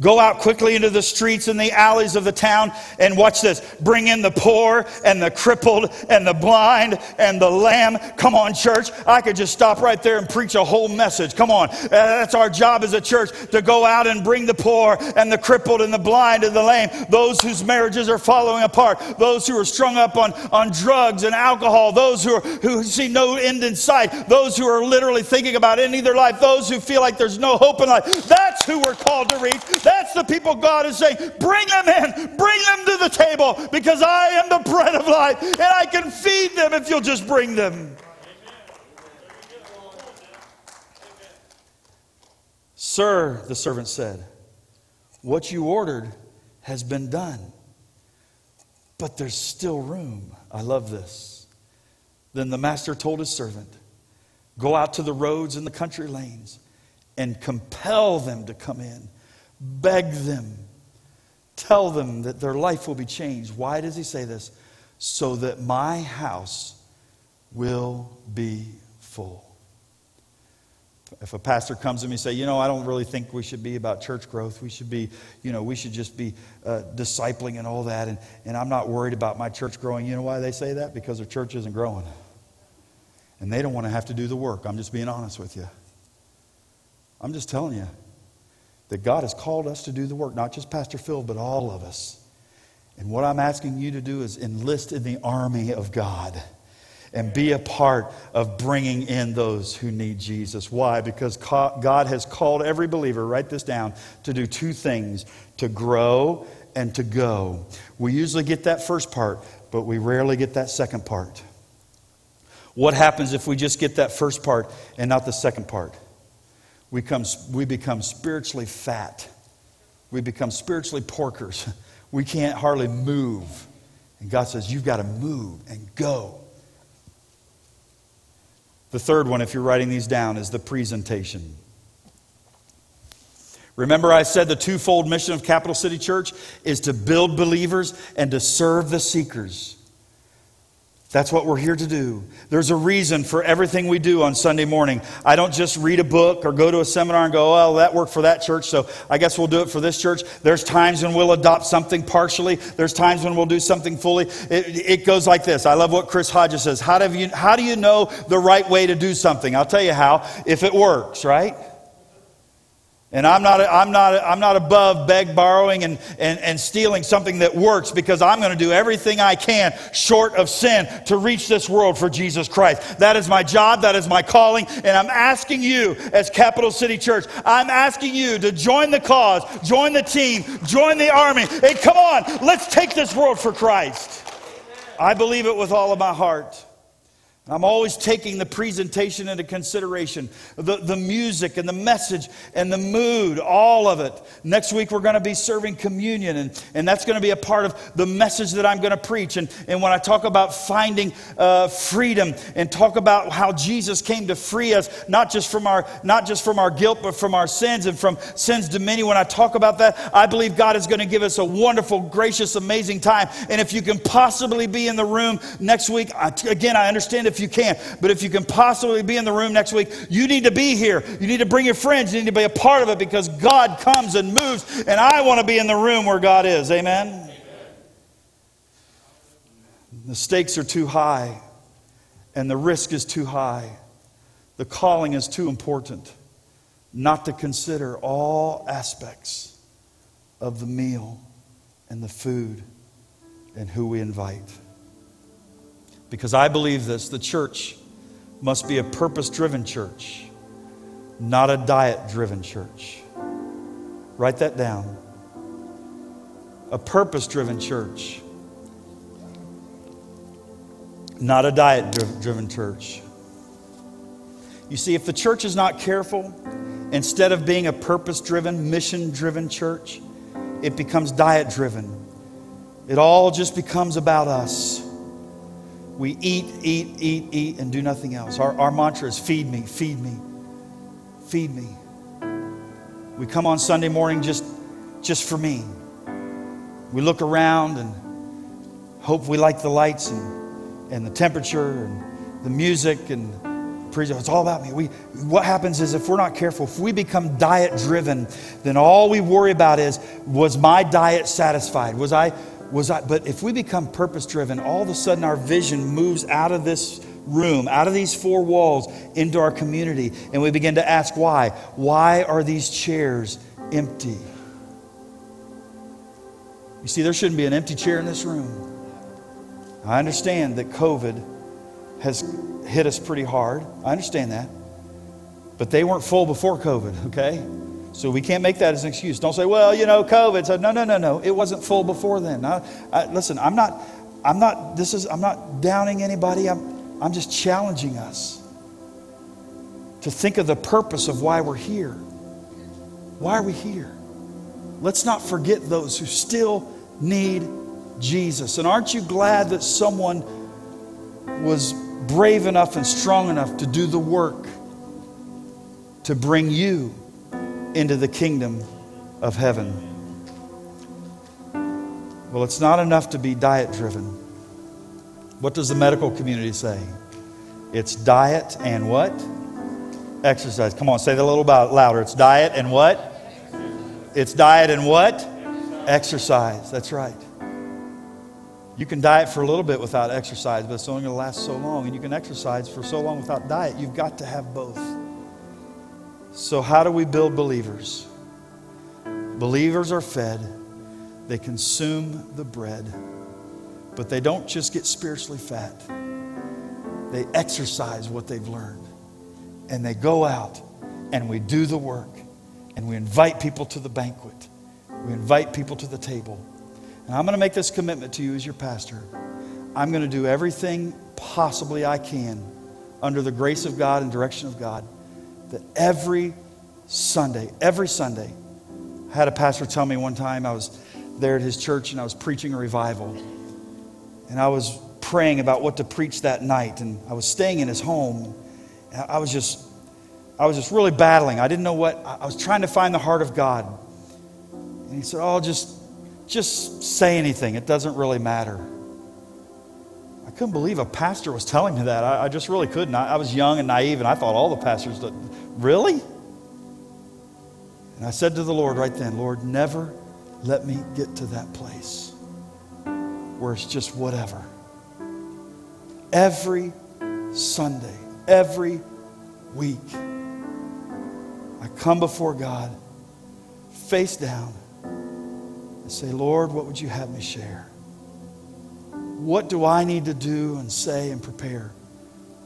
S1: Go out quickly into the streets and the alleys of the town and watch this. Bring in the poor and the crippled and the blind and the lamb. Come on, church. I could just stop right there and preach a whole message. Come on. Uh, that's our job as a church to go out and bring the poor and the crippled and the blind and the lame. Those whose marriages are falling apart. Those who are strung up on, on drugs and alcohol. Those who, are, who see no end in sight. Those who are literally thinking about ending their life. Those who feel like there's no hope in life. That's who we're called to reach. That's the people God is saying, bring them in, bring them to the table because I am the bread of life and I can feed them if you'll just bring them. Sir, the servant said, what you ordered has been done, but there's still room. I love this. Then the master told his servant, Go out to the roads and the country lanes and compel them to come in Beg them. Tell them that their life will be changed. Why does he say this? So that my house will be full. If a pastor comes to me and say, you know, I don't really think we should be about church growth. We should be, you know, we should just be uh, discipling and all that. And, and I'm not worried about my church growing. You know why they say that? Because their church isn't growing. And they don't want to have to do the work. I'm just being honest with you. I'm just telling you that God has called us to do the work, not just Pastor Phil, but all of us. And what I'm asking you to do is enlist in the army of God and be a part of bringing in those who need Jesus. Why? Because God has called every believer, write this down, to do two things to grow and to go. We usually get that first part, but we rarely get that second part. What happens if we just get that first part and not the second part? We, come, we become spiritually fat. We become spiritually porkers. We can't hardly move. And God says, You've got to move and go. The third one, if you're writing these down, is the presentation. Remember, I said the twofold mission of Capital City Church is to build believers and to serve the seekers. That's what we're here to do. There's a reason for everything we do on Sunday morning. I don't just read a book or go to a seminar and go, well, that worked for that church, so I guess we'll do it for this church. There's times when we'll adopt something partially, there's times when we'll do something fully. It, it goes like this. I love what Chris Hodges says. How do, you, how do you know the right way to do something? I'll tell you how, if it works, right? And I'm not, I'm not, I'm not above beg, borrowing, and, and, and stealing something that works because I'm going to do everything I can short of sin to reach this world for Jesus Christ. That is my job. That is my calling. And I'm asking you as Capital City Church, I'm asking you to join the cause, join the team, join the army. Hey, come on, let's take this world for Christ. I believe it with all of my heart. I'm always taking the presentation into consideration the, the music and the message and the mood, all of it. Next week, we're going to be serving communion, and, and that's going to be a part of the message that I'm going to preach. And, and when I talk about finding uh, freedom and talk about how Jesus came to free us, not just, from our, not just from our guilt, but from our sins and from sin's dominion, when I talk about that, I believe God is going to give us a wonderful, gracious, amazing time. And if you can possibly be in the room next week, I, again, I understand if if you can. But if you can possibly be in the room next week, you need to be here. You need to bring your friends. You need to be a part of it because God comes and moves. And I want to be in the room where God is. Amen? Amen. The stakes are too high, and the risk is too high. The calling is too important not to consider all aspects of the meal and the food and who we invite. Because I believe this the church must be a purpose driven church, not a diet driven church. Write that down. A purpose driven church, not a diet driven church. You see, if the church is not careful, instead of being a purpose driven, mission driven church, it becomes diet driven. It all just becomes about us. We eat, eat, eat, eat, and do nothing else. Our, our mantra is feed me, feed me, feed me. We come on Sunday morning just, just for me. We look around and hope we like the lights and, and the temperature and the music and preach. It's all about me. We, what happens is if we're not careful, if we become diet driven, then all we worry about is was my diet satisfied? Was I, was I, but if we become purpose driven, all of a sudden our vision moves out of this room, out of these four walls, into our community, and we begin to ask why. Why are these chairs empty? You see, there shouldn't be an empty chair in this room. I understand that COVID has hit us pretty hard. I understand that. But they weren't full before COVID, okay? So we can't make that as an excuse. Don't say, well, you know, COVID. So no, no, no, no. It wasn't full before then. I, I, listen, I'm not, I'm not, this is, I'm not downing anybody. I'm, I'm just challenging us to think of the purpose of why we're here. Why are we here? Let's not forget those who still need Jesus. And aren't you glad that someone was brave enough and strong enough to do the work to bring you into the kingdom of heaven? Well, it's not enough to be diet driven. What does the medical community say? It's diet and what? Exercise. Come on, say that a little bit louder. It's diet and what? It's diet and what? Exercise. That's right. You can diet for a little bit without exercise, but it's only going to last so long. And you can exercise for so long without diet. You've got to have both. So, how do we build believers? Believers are fed, they consume the bread, but they don't just get spiritually fat. They exercise what they've learned. And they go out and we do the work and we invite people to the banquet. We invite people to the table. And I'm going to make this commitment to you as your pastor. I'm going to do everything possibly I can under the grace of God and direction of God that every Sunday, every Sunday, I had a pastor tell me one time I was there at his church and I was preaching a revival. And I was praying about what to preach that night. And I was staying in his home. I was just, I was just really battling. I didn't know what, I was trying to find the heart of God. And he said, Oh, just just say anything. It doesn't really matter. I couldn't believe a pastor was telling me that. I, I just really couldn't. I, I, was young and naive, and I thought all the pastors did. Really? And I said to the Lord right then, Lord, never let me get to that place where it's just whatever. Every Sunday, every week, I come before God, face down and say, Lord, what would you have me share? What do I need to do and say and prepare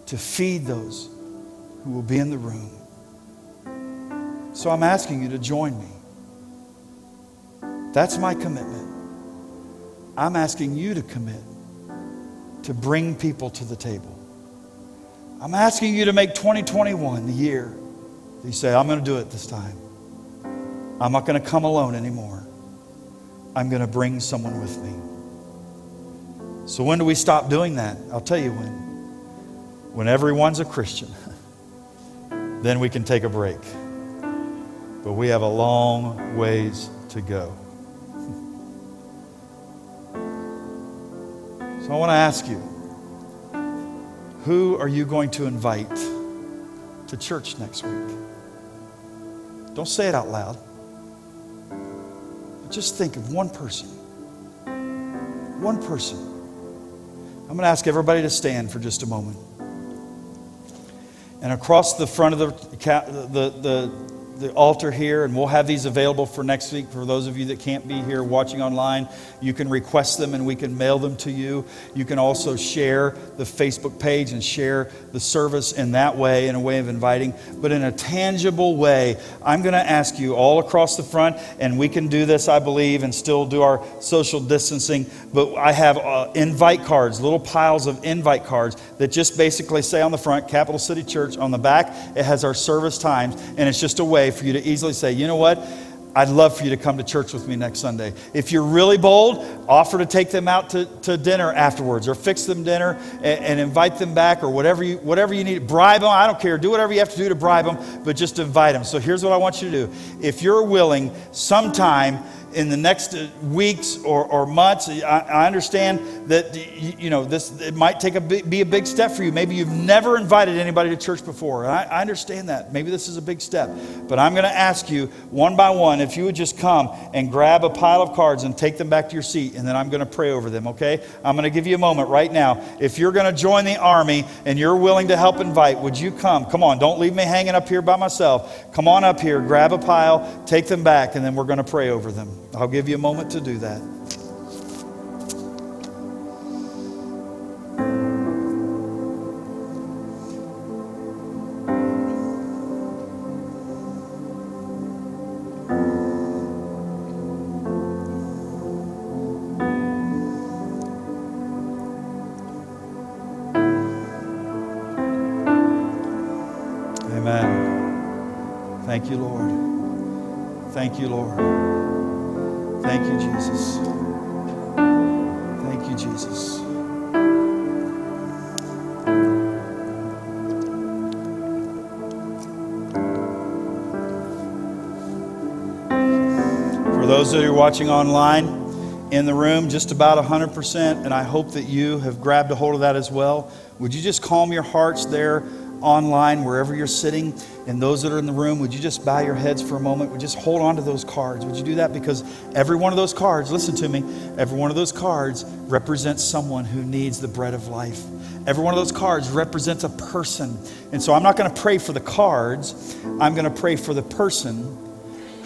S1: to feed those who will be in the room? So I'm asking you to join me. That's my commitment. I'm asking you to commit to bring people to the table. I'm asking you to make 2021 the year that you say, I'm going to do it this time. I'm not going to come alone anymore. I'm going to bring someone with me. So, when do we stop doing that? I'll tell you when. When everyone's a Christian, then we can take a break. But we have a long ways to go. So, I want to ask you who are you going to invite to church next week? Don't say it out loud. but Just think of one person. One person. I'm going to ask everybody to stand for just a moment. And across the front of the, the, the, the altar here, and we'll have these available for next week. For those of you that can't be here watching online, you can request them and we can mail them to you. You can also share the Facebook page and share the service in that way, in a way of inviting. But in a tangible way, I'm going to ask you all across the front, and we can do this, I believe, and still do our social distancing. But I have uh, invite cards, little piles of invite cards that just basically say on the front, Capital City Church. On the back, it has our service times, and it's just a way for you to easily say, you know what? I'd love for you to come to church with me next Sunday. If you're really bold, offer to take them out to, to dinner afterwards or fix them dinner and, and invite them back or whatever you, whatever you need. Bribe them, I don't care. Do whatever you have to do to bribe them, but just invite them. So here's what I want you to do. If you're willing, sometime, in the next uh, weeks or, or months. I, I, understand that you know this it might take a be a big step for you. Maybe you've never invited anybody to church before. I, I understand that. Maybe this is a big step. But I'm going to ask you one by one if you would just come and grab a pile of cards and take them back to your seat, and then I'm going to pray over them. Okay? I'm going to give you a moment right now. If you're going to join the army and you're willing to help invite, would you come? Come on, don't leave me hanging up here by myself. Come on up here, grab a pile, take them back, and then we're going to pray over them. I'll give you a moment to do that. Those that are watching online, in the room, just about 100%, and I hope that you have grabbed a hold of that as well. Would you just calm your hearts there online, wherever you're sitting, and those that are in the room, would you just bow your heads for a moment? Would just hold on to those cards? Would you do that? Because every one of those cards, listen to me, every one of those cards represents someone who needs the bread of life. Every one of those cards represents a person. And so I'm not going to pray for the cards, I'm going to pray for the person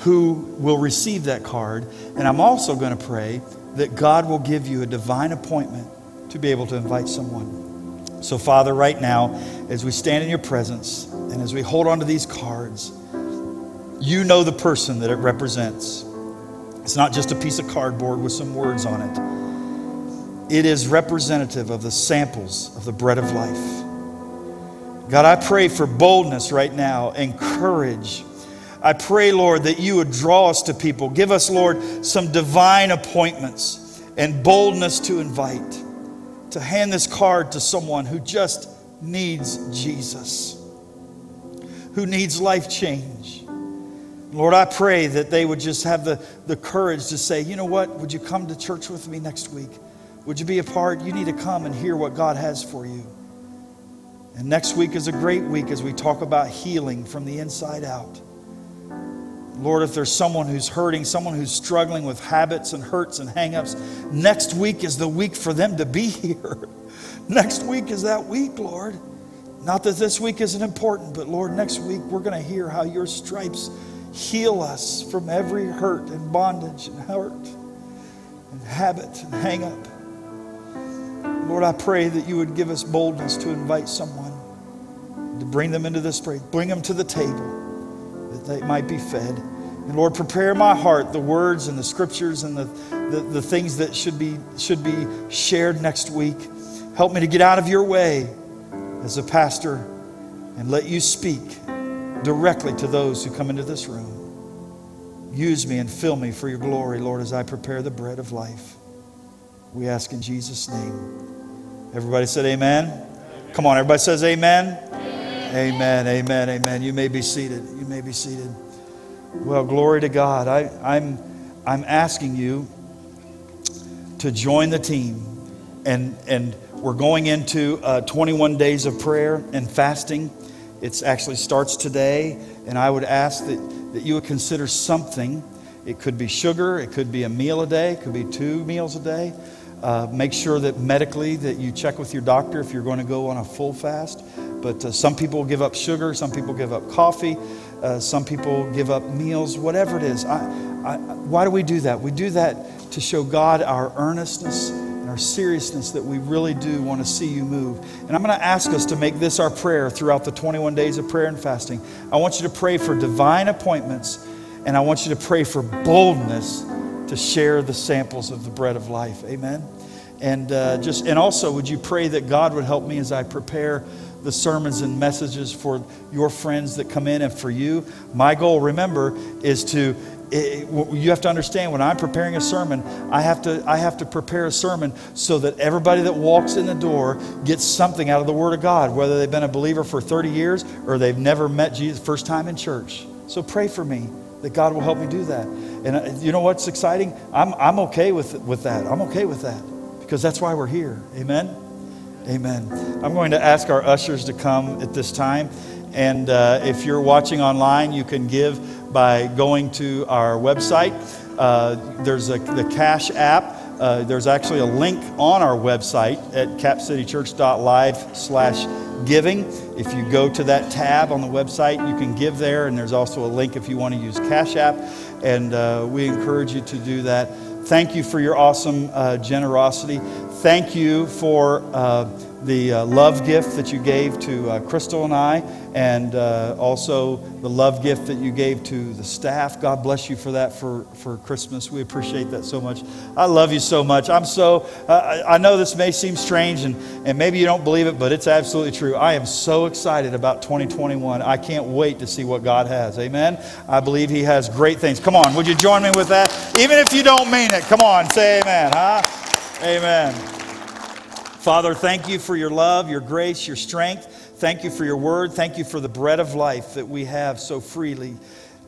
S1: who will receive that card. And I'm also going to pray that God will give you a divine appointment to be able to invite someone. So, Father, right now, as we stand in your presence and as we hold on to these cards, you know the person that it represents. It's not just a piece of cardboard with some words on it, it is representative of the samples of the bread of life. God, I pray for boldness right now and courage. I pray, Lord, that you would draw us to people. Give us, Lord, some divine appointments and boldness to invite to hand this card to someone who just needs Jesus, who needs life change. Lord, I pray that they would just have the, the courage to say, you know what, would you come to church with me next week? Would you be a part? You need to come and hear what God has for you. And next week is a great week as we talk about healing from the inside out. Lord, if there's someone who's hurting, someone who's struggling with habits and hurts and hangups, next week is the week for them to be here. next week is that week, Lord. Not that this week isn't important, but Lord, next week we're going to hear how your stripes heal us from every hurt and bondage and hurt and habit and hang up. Lord, I pray that you would give us boldness to invite someone, to bring them into this prayer, bring them to the table that they might be fed. And Lord, prepare my heart, the words and the scriptures and the, the, the things that should be, should be shared next week. Help me to get out of your way as a pastor and let you speak directly to those who come into this room. Use me and fill me for your glory, Lord, as I prepare the bread of life. We ask in Jesus' name. Everybody said amen. amen. Come on, everybody says amen. Amen, amen, amen. You may be seated. You may be seated. Well, glory to God. I, I'm, I'm asking you to join the team. And, and we're going into uh, 21 days of prayer and fasting. It actually starts today. And I would ask that, that you would consider something. It could be sugar, it could be a meal a day, it could be two meals a day. Uh, make sure that medically that you check with your doctor if you're going to go on a full fast. But uh, some people give up sugar, some people give up coffee, uh, some people give up meals, whatever it is. I, I, why do we do that? We do that to show God our earnestness and our seriousness that we really do want to see you move. And I'm going to ask us to make this our prayer throughout the 21 days of prayer and fasting. I want you to pray for divine appointments, and I want you to pray for boldness to share the samples of the bread of life. Amen. And uh, just and also, would you pray that God would help me as I prepare the sermons and messages for your friends that come in and for you. My goal, remember, is to it, you have to understand when I'm preparing a sermon, I have to I have to prepare a sermon so that everybody that walks in the door gets something out of the Word of God, whether they've been a believer for 30 years or they've never met Jesus first time in church. So pray for me that God will help me do that. And uh, you know what's exciting? I'm I'm okay with with that. I'm okay with that because that's why we're here. Amen. Amen. I'm going to ask our ushers to come at this time. And uh, if you're watching online, you can give by going to our website. Uh, there's a, the Cash app. Uh, there's actually a link on our website at capcitychurch.live slash giving. If you go to that tab on the website, you can give there. And there's also a link if you want to use Cash App. And uh, we encourage you to do that. Thank you for your awesome uh, generosity. Thank you for uh, the uh, love gift that you gave to uh, Crystal and I, and uh, also the love gift that you gave to the staff. God bless you for that for, for Christmas. We appreciate that so much. I love you so much. I'm so, I know this may seem strange and, and maybe you don't believe it, but it's absolutely true. I am so excited about 2021. I can't wait to see what God has. Amen. I believe He has great things. Come on, would you join me with that? Even if you don't mean it, come on, say amen, huh? Amen. Father, thank you for your love, your grace, your strength. Thank you for your word. Thank you for the bread of life that we have so freely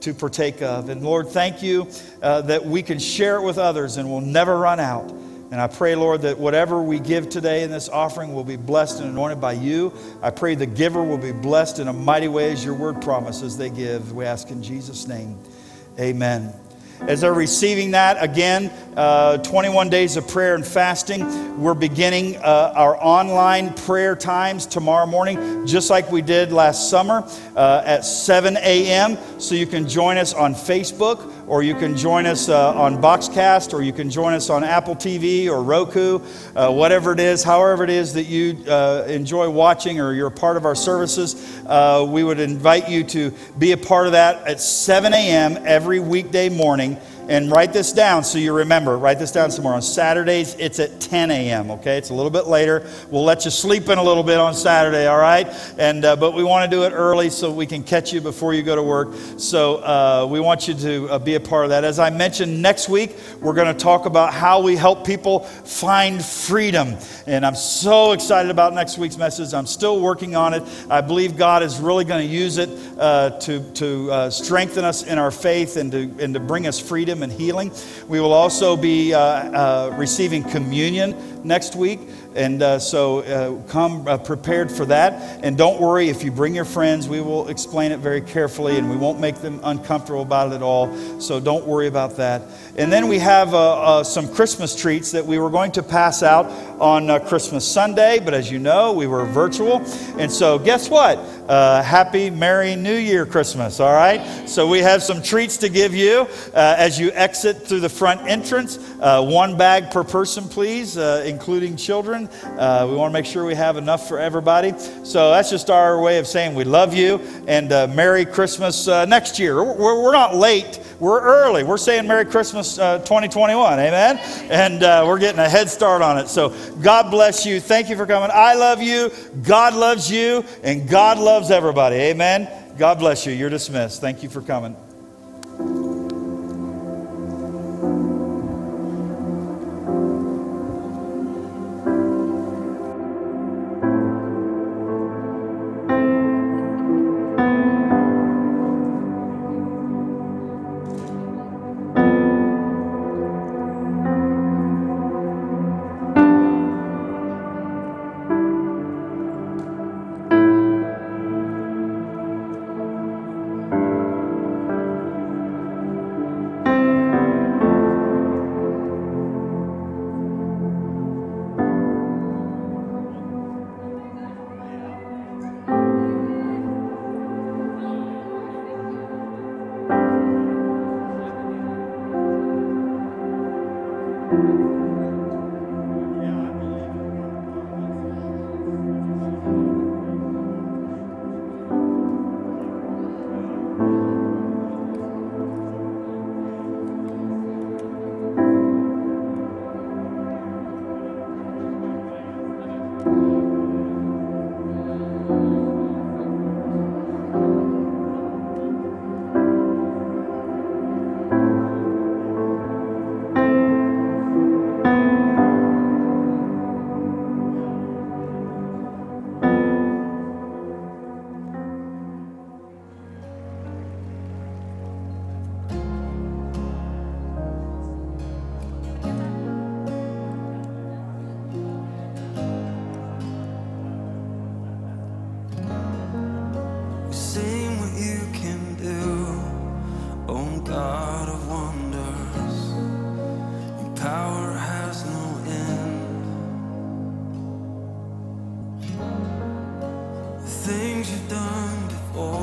S1: to partake of. And Lord, thank you uh, that we can share it with others and we'll never run out. And I pray, Lord, that whatever we give today in this offering will be blessed and anointed by you. I pray the giver will be blessed in a mighty way as your word promises they give. We ask in Jesus' name. Amen as they're receiving that, again, uh, 21 days of prayer and fasting. We're beginning uh, our online prayer times tomorrow morning, just like we did last summer uh, at 7 a.m. So you can join us on Facebook or you can join us uh, on Boxcast, or you can join us on Apple TV or Roku, uh, whatever it is, however it is that you uh, enjoy watching or you're a part of our services. Uh, we would invite you to be a part of that at 7 a.m. every weekday morning and write this down so you remember. Write this down somewhere. On Saturdays, it's at 10 a.m., okay? It's a little bit later. We'll let you sleep in a little bit on Saturday, all right? And, uh, but we want to do it early so we can catch you before you go to work. So uh, we want you to uh, be a part of that. As I mentioned, next week, we're going to talk about how we help people find freedom. And I'm so excited about next week's message. I'm still working on it. I believe God is really going to use it uh, to, to uh, strengthen us in our faith and to, and to bring us freedom freedom and healing. We will also be uh, uh, receiving communion next week. And uh, so uh, come uh, prepared for that. And don't worry if you bring your friends, we will explain it very carefully and we won't make them uncomfortable about it at all. So don't worry about that. And then we have uh, some Christmas treats that we were going to pass out on Christmas Sunday. But as you know, we were virtual. And so guess what? Happy, Merry New Year Christmas, all right? So we have some treats to give you as you exit through the front entrance. one bag per person, please, including children. Uh, we want to make sure we have enough for everybody. So that's just our way of saying we love you and uh, Merry Christmas uh, next year. We're, we're, not late, we're early. We're saying Merry Christmas uh, 2021. Amen? And uh, we're getting a head start on it. So God bless you. Thank you for coming. I love you. God loves you. And God loves everybody. Amen? God bless you. You're dismissed. Thank you for coming.